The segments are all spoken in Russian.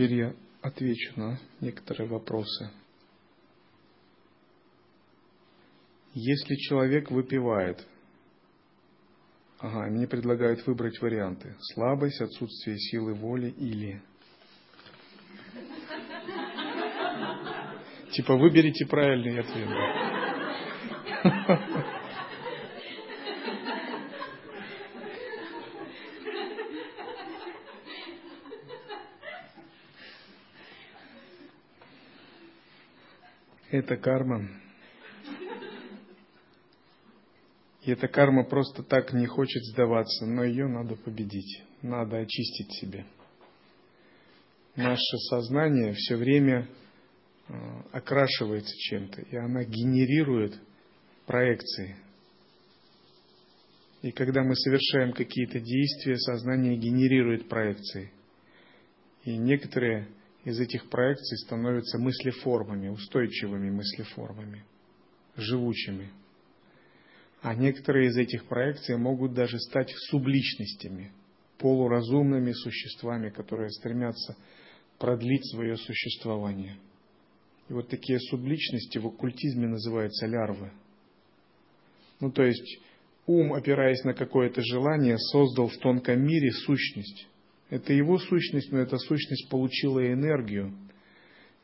Теперь я отвечу на некоторые вопросы. Если человек выпивает, ага, мне предлагают выбрать варианты. Слабость, отсутствие силы воли или... Типа выберите правильный ответ. Это карма. И эта карма просто так не хочет сдаваться, но ее надо победить, надо очистить себе. Наше сознание все время э, окрашивается чем-то, и она генерирует проекции. И когда мы совершаем какие-то действия, сознание генерирует проекции. И некоторые из этих проекций становятся мыслеформами, устойчивыми мыслеформами, живучими. А некоторые из этих проекций могут даже стать субличностями, полуразумными существами, которые стремятся продлить свое существование. И вот такие субличности в оккультизме называются лярвы. Ну то есть ум, опираясь на какое-то желание, создал в тонком мире сущность, это его сущность, но эта сущность получила энергию,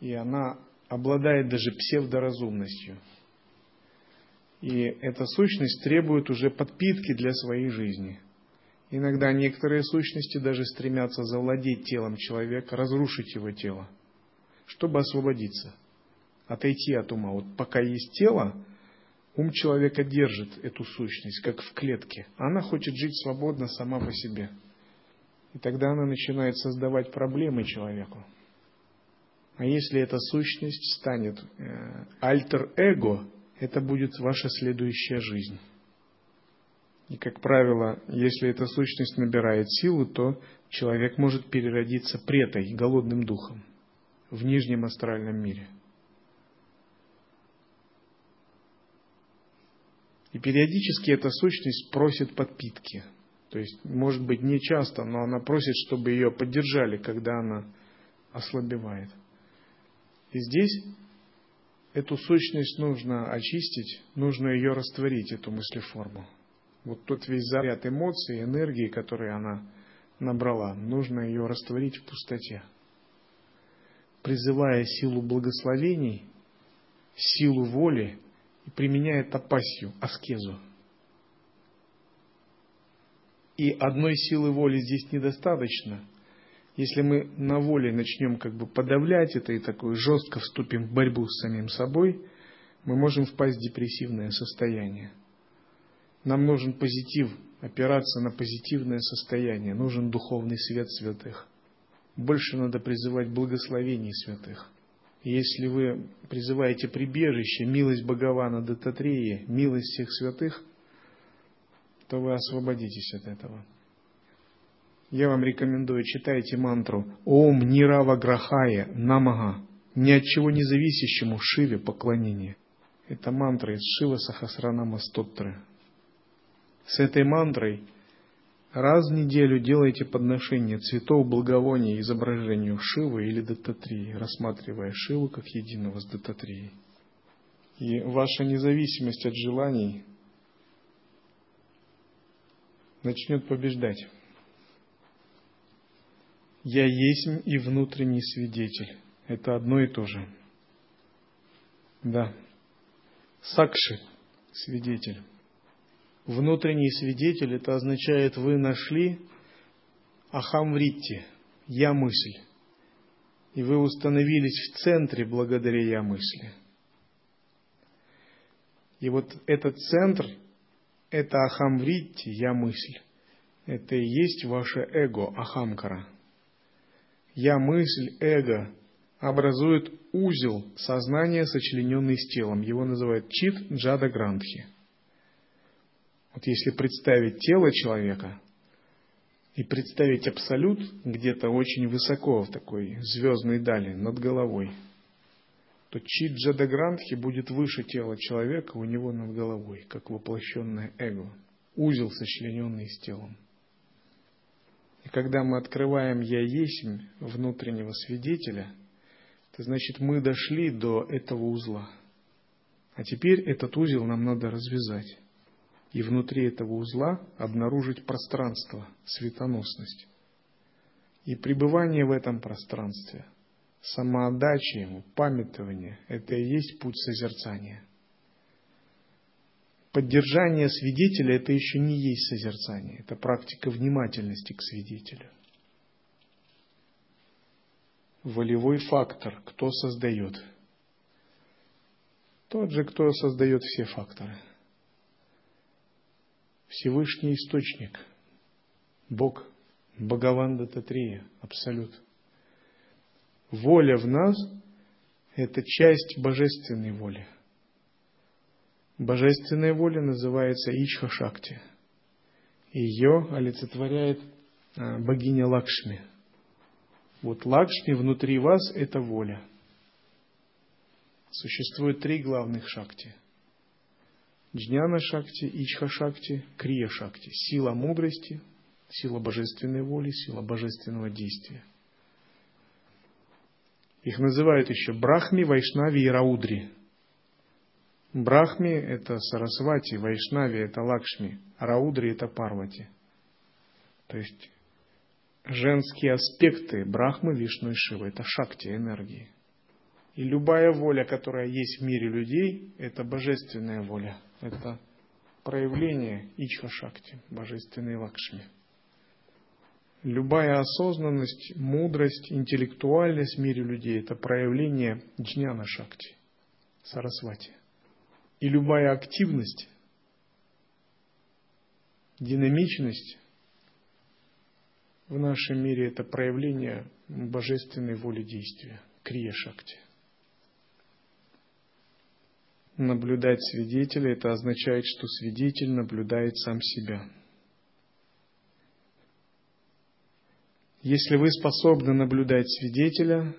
и она обладает даже псевдоразумностью. И эта сущность требует уже подпитки для своей жизни. Иногда некоторые сущности даже стремятся завладеть телом человека, разрушить его тело, чтобы освободиться, отойти от ума. Вот пока есть тело, ум человека держит эту сущность, как в клетке. Она хочет жить свободно сама по себе – и тогда она начинает создавать проблемы человеку. А если эта сущность станет э, альтер-эго, это будет ваша следующая жизнь. И, как правило, если эта сущность набирает силу, то человек может переродиться претой, голодным духом в нижнем астральном мире. И периодически эта сущность просит подпитки – то есть, может быть, не часто, но она просит, чтобы ее поддержали, когда она ослабевает. И здесь эту сущность нужно очистить, нужно ее растворить, эту мыслеформу. Вот тот весь заряд эмоций, энергии, который она набрала, нужно ее растворить в пустоте. Призывая силу благословений, силу воли и применяя тапасью, аскезу – и одной силы воли здесь недостаточно. Если мы на воле начнем как бы подавлять это и такое жестко вступим в борьбу с самим собой, мы можем впасть в депрессивное состояние. Нам нужен позитив, опираться на позитивное состояние, нужен духовный свет святых. Больше надо призывать благословений святых. если вы призываете прибежище, милость Бхагавана Дататреи, милость всех святых, то вы освободитесь от этого. Я вам рекомендую, читайте мантру «Ом Нирава Грахая Намага», ни от чего не зависящему Шиве поклонение. Это мантра из Шива Сахасранама Стоттры. С этой мантрой раз в неделю делайте подношение цветов благовония изображению Шивы или Дататрии, рассматривая Шиву как единого с Дататрией. И ваша независимость от желаний начнет побеждать. Я есть и внутренний свидетель. Это одно и то же. Да. Сакши – свидетель. Внутренний свидетель – это означает, вы нашли ахамвритти, я мысль. И вы установились в центре благодаря я мысли. И вот этот центр – это ахамвритти, я мысль. Это и есть ваше эго, ахамкара. Я мысль, эго образует узел сознания, сочлененный с телом. Его называют чит джада грандхи. Вот если представить тело человека и представить абсолют где-то очень высоко в такой звездной дали над головой – то чит Джадаграндхи будет выше тела человека у него над головой, как воплощенное эго, узел, сочлененный с телом. И когда мы открываем «Я есть» внутреннего свидетеля, это значит, мы дошли до этого узла. А теперь этот узел нам надо развязать. И внутри этого узла обнаружить пространство, светоносность. И пребывание в этом пространстве, самоотдача ему, памятование – это и есть путь созерцания. Поддержание свидетеля – это еще не есть созерцание, это практика внимательности к свидетелю. Волевой фактор, кто создает? Тот же, кто создает все факторы. Всевышний Источник, Бог – Бхагаванда Татрия, Абсолют. Воля в нас – это часть божественной воли. Божественная воля называется Ичха Шакти. Ее олицетворяет а, богиня Лакшми. Вот Лакшми внутри вас – это воля. Существует три главных шакти. Джняна Шакти, Ичха Шакти, Крия Шакти. Сила мудрости, сила божественной воли, сила божественного действия. Их называют еще Брахми, Вайшнави и Раудри. Брахми – это Сарасвати, Вайшнави – это Лакшми, а Раудри – это Парвати. То есть женские аспекты Брахмы, Вишну и Шивы – это шакти, энергии. И любая воля, которая есть в мире людей, это божественная воля. Это проявление Ичха Шакти, божественной Лакшми – Любая осознанность, мудрость, интеллектуальность в мире людей – это проявление джняна шакти, сарасвати. И любая активность, динамичность в нашем мире – это проявление божественной воли действия, крия шакти. Наблюдать свидетеля – это означает, что свидетель наблюдает сам себя – Если вы способны наблюдать свидетеля,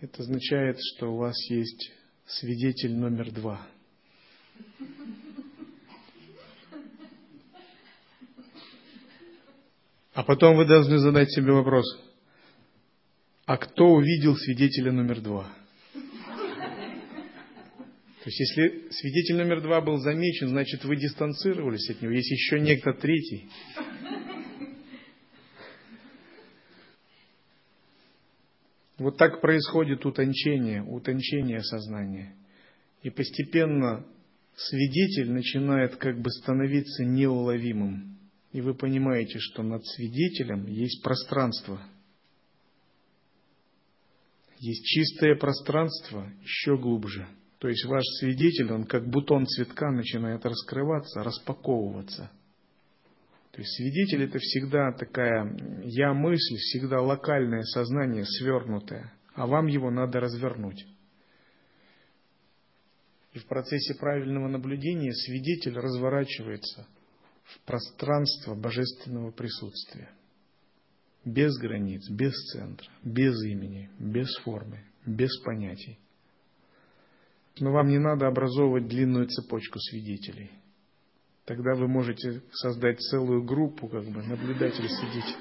это означает, что у вас есть свидетель номер два. А потом вы должны задать себе вопрос, а кто увидел свидетеля номер два? То есть, если свидетель номер два был замечен, значит, вы дистанцировались от него. Есть еще некто третий. Вот так происходит утончение, утончение сознания. И постепенно свидетель начинает как бы становиться неуловимым. И вы понимаете, что над свидетелем есть пространство. Есть чистое пространство еще глубже. То есть ваш свидетель, он как бутон цветка начинает раскрываться, распаковываться – то есть свидетель это всегда такая я-мысль, всегда локальное сознание, свернутое, а вам его надо развернуть. И в процессе правильного наблюдения свидетель разворачивается в пространство божественного присутствия. Без границ, без центра, без имени, без формы, без понятий. Но вам не надо образовывать длинную цепочку свидетелей. Тогда вы можете создать целую группу, как бы, наблюдателей сидеть.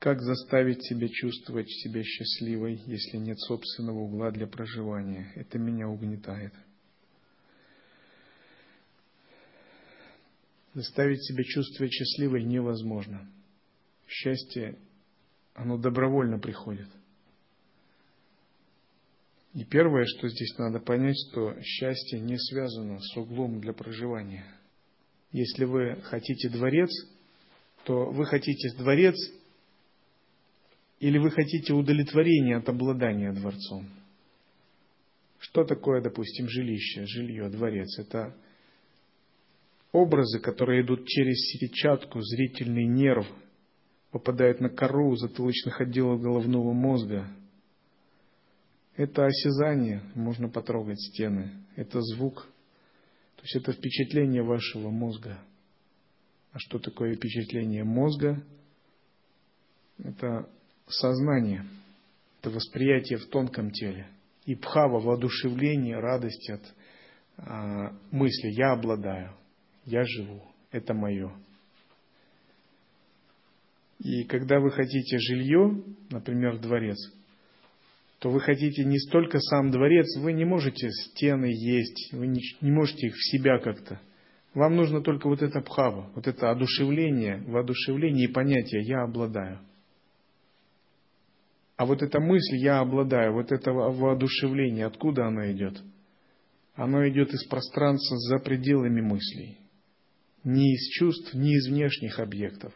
Как заставить себя чувствовать себя счастливой, если нет собственного угла для проживания? Это меня угнетает. Заставить себя чувствовать счастливой невозможно. Счастье, оно добровольно приходит – и первое, что здесь надо понять, что счастье не связано с углом для проживания. Если вы хотите дворец, то вы хотите дворец или вы хотите удовлетворения от обладания дворцом. Что такое, допустим, жилище, жилье, дворец? Это образы, которые идут через сетчатку, зрительный нерв, попадают на кору затылочных отделов головного мозга – это осязание, можно потрогать стены. Это звук. То есть это впечатление вашего мозга. А что такое впечатление мозга? Это сознание, это восприятие в тонком теле. И пхава, воодушевление, радость от а, мысли «я обладаю», Я живу. Это мое. И когда вы хотите жилье, например, дворец, то вы хотите не столько сам дворец, вы не можете стены есть, вы не, не можете их в себя как-то. Вам нужно только вот это бхава, вот это одушевление, воодушевление и понятие «я обладаю». А вот эта мысль «я обладаю», вот это воодушевление, откуда оно идет? Оно идет из пространства за пределами мыслей. Не из чувств, не из внешних объектов.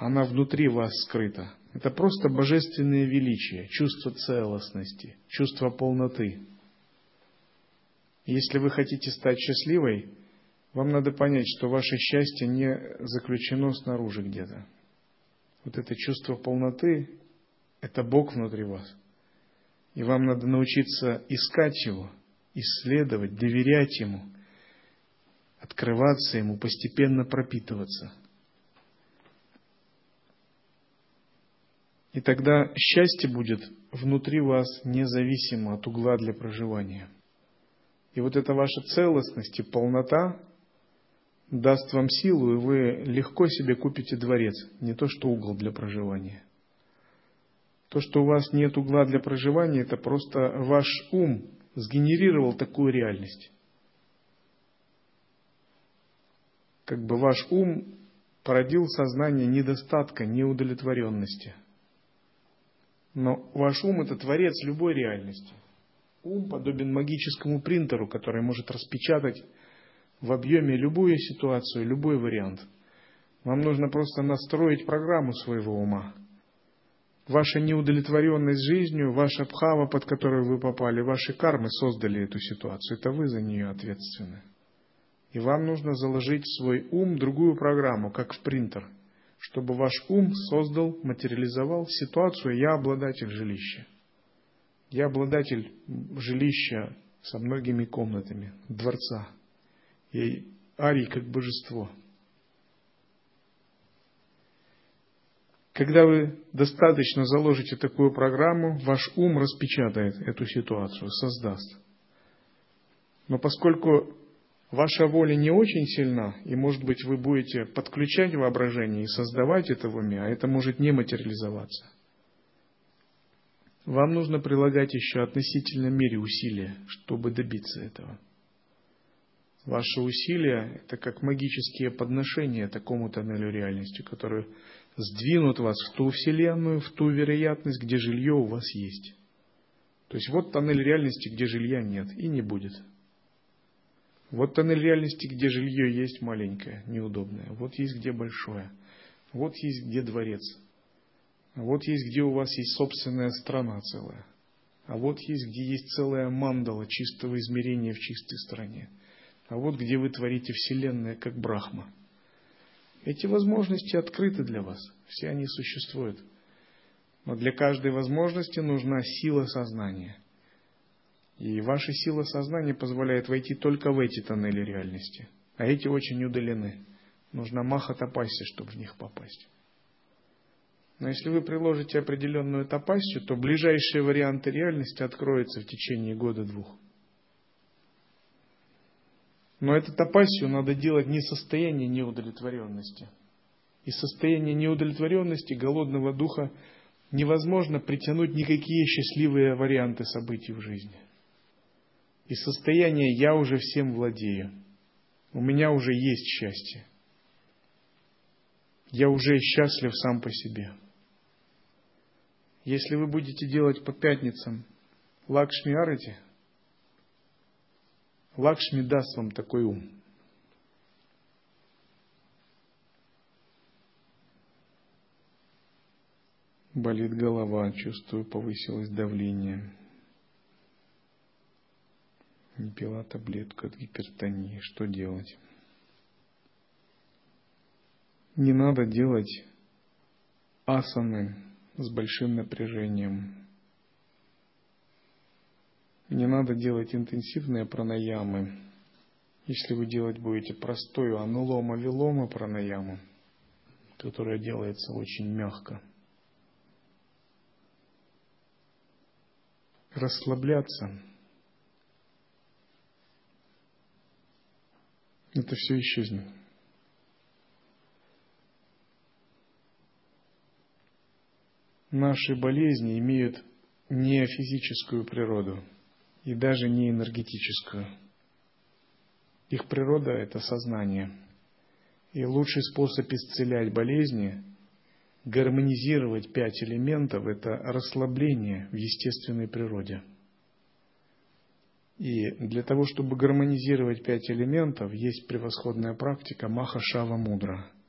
Она внутри вас скрыта. Это просто божественное величие, чувство целостности, чувство полноты. Если вы хотите стать счастливой, вам надо понять, что ваше счастье не заключено снаружи где-то. Вот это чувство полноты – это Бог внутри вас. И вам надо научиться искать Его, исследовать, доверять Ему, открываться Ему, постепенно пропитываться. И тогда счастье будет внутри вас независимо от угла для проживания. И вот эта ваша целостность и полнота даст вам силу, и вы легко себе купите дворец, не то что угол для проживания. То, что у вас нет угла для проживания, это просто ваш ум сгенерировал такую реальность. Как бы ваш ум породил сознание недостатка, неудовлетворенности. Но ваш ум – это творец любой реальности. Ум подобен магическому принтеру, который может распечатать в объеме любую ситуацию, любой вариант. Вам нужно просто настроить программу своего ума. Ваша неудовлетворенность жизнью, ваша пхава, под которую вы попали, ваши кармы создали эту ситуацию. Это вы за нее ответственны. И вам нужно заложить в свой ум другую программу, как в принтер, чтобы ваш ум создал, материализовал ситуацию «я обладатель жилища». Я обладатель жилища со многими комнатами, дворца – и Арий как божество. Когда вы достаточно заложите такую программу, ваш ум распечатает эту ситуацию, создаст. Но поскольку ваша воля не очень сильна, и, может быть, вы будете подключать воображение и создавать это в уме, а это может не материализоваться, вам нужно прилагать еще относительно мере усилия, чтобы добиться этого. Ваши усилия – это как магические подношения такому тоннелю реальности, которые сдвинут вас в ту вселенную, в ту вероятность, где жилье у вас есть. То есть вот тоннель реальности, где жилья нет и не будет. Вот тоннель реальности, где жилье есть маленькое, неудобное. Вот есть где большое. Вот есть где дворец. Вот есть где у вас есть собственная страна целая. А вот есть где есть целая мандала чистого измерения в чистой стране а вот где вы творите Вселенная, как Брахма. Эти возможности открыты для вас, все они существуют. Но для каждой возможности нужна сила сознания. И ваша сила сознания позволяет войти только в эти тоннели реальности. А эти очень удалены. Нужна маха тапасия, чтобы в них попасть. Но если вы приложите определенную тапасию, то ближайшие варианты реальности откроются в течение года-двух. Но эту тапасию надо делать не состояние неудовлетворенности. Из состояния неудовлетворенности, голодного духа невозможно притянуть никакие счастливые варианты событий в жизни. Из состояния «я уже всем владею», «у меня уже есть счастье», «я уже счастлив сам по себе». Если вы будете делать по пятницам Лакшми Арати – Лакшми даст вам такой ум. Болит голова, чувствую, повысилось давление. Не пила таблетку от гипертонии. Что делать? Не надо делать асаны с большим напряжением. Не надо делать интенсивные пранаямы. Если вы делать будете простую анулома-вилома пранаяму, которая делается очень мягко, расслабляться, это все исчезнет. Наши болезни имеют не физическую природу и даже не энергетическую. Их природа – это сознание. И лучший способ исцелять болезни – гармонизировать пять элементов – это расслабление в естественной природе. И для того, чтобы гармонизировать пять элементов, есть превосходная практика Маха Шава Мудра –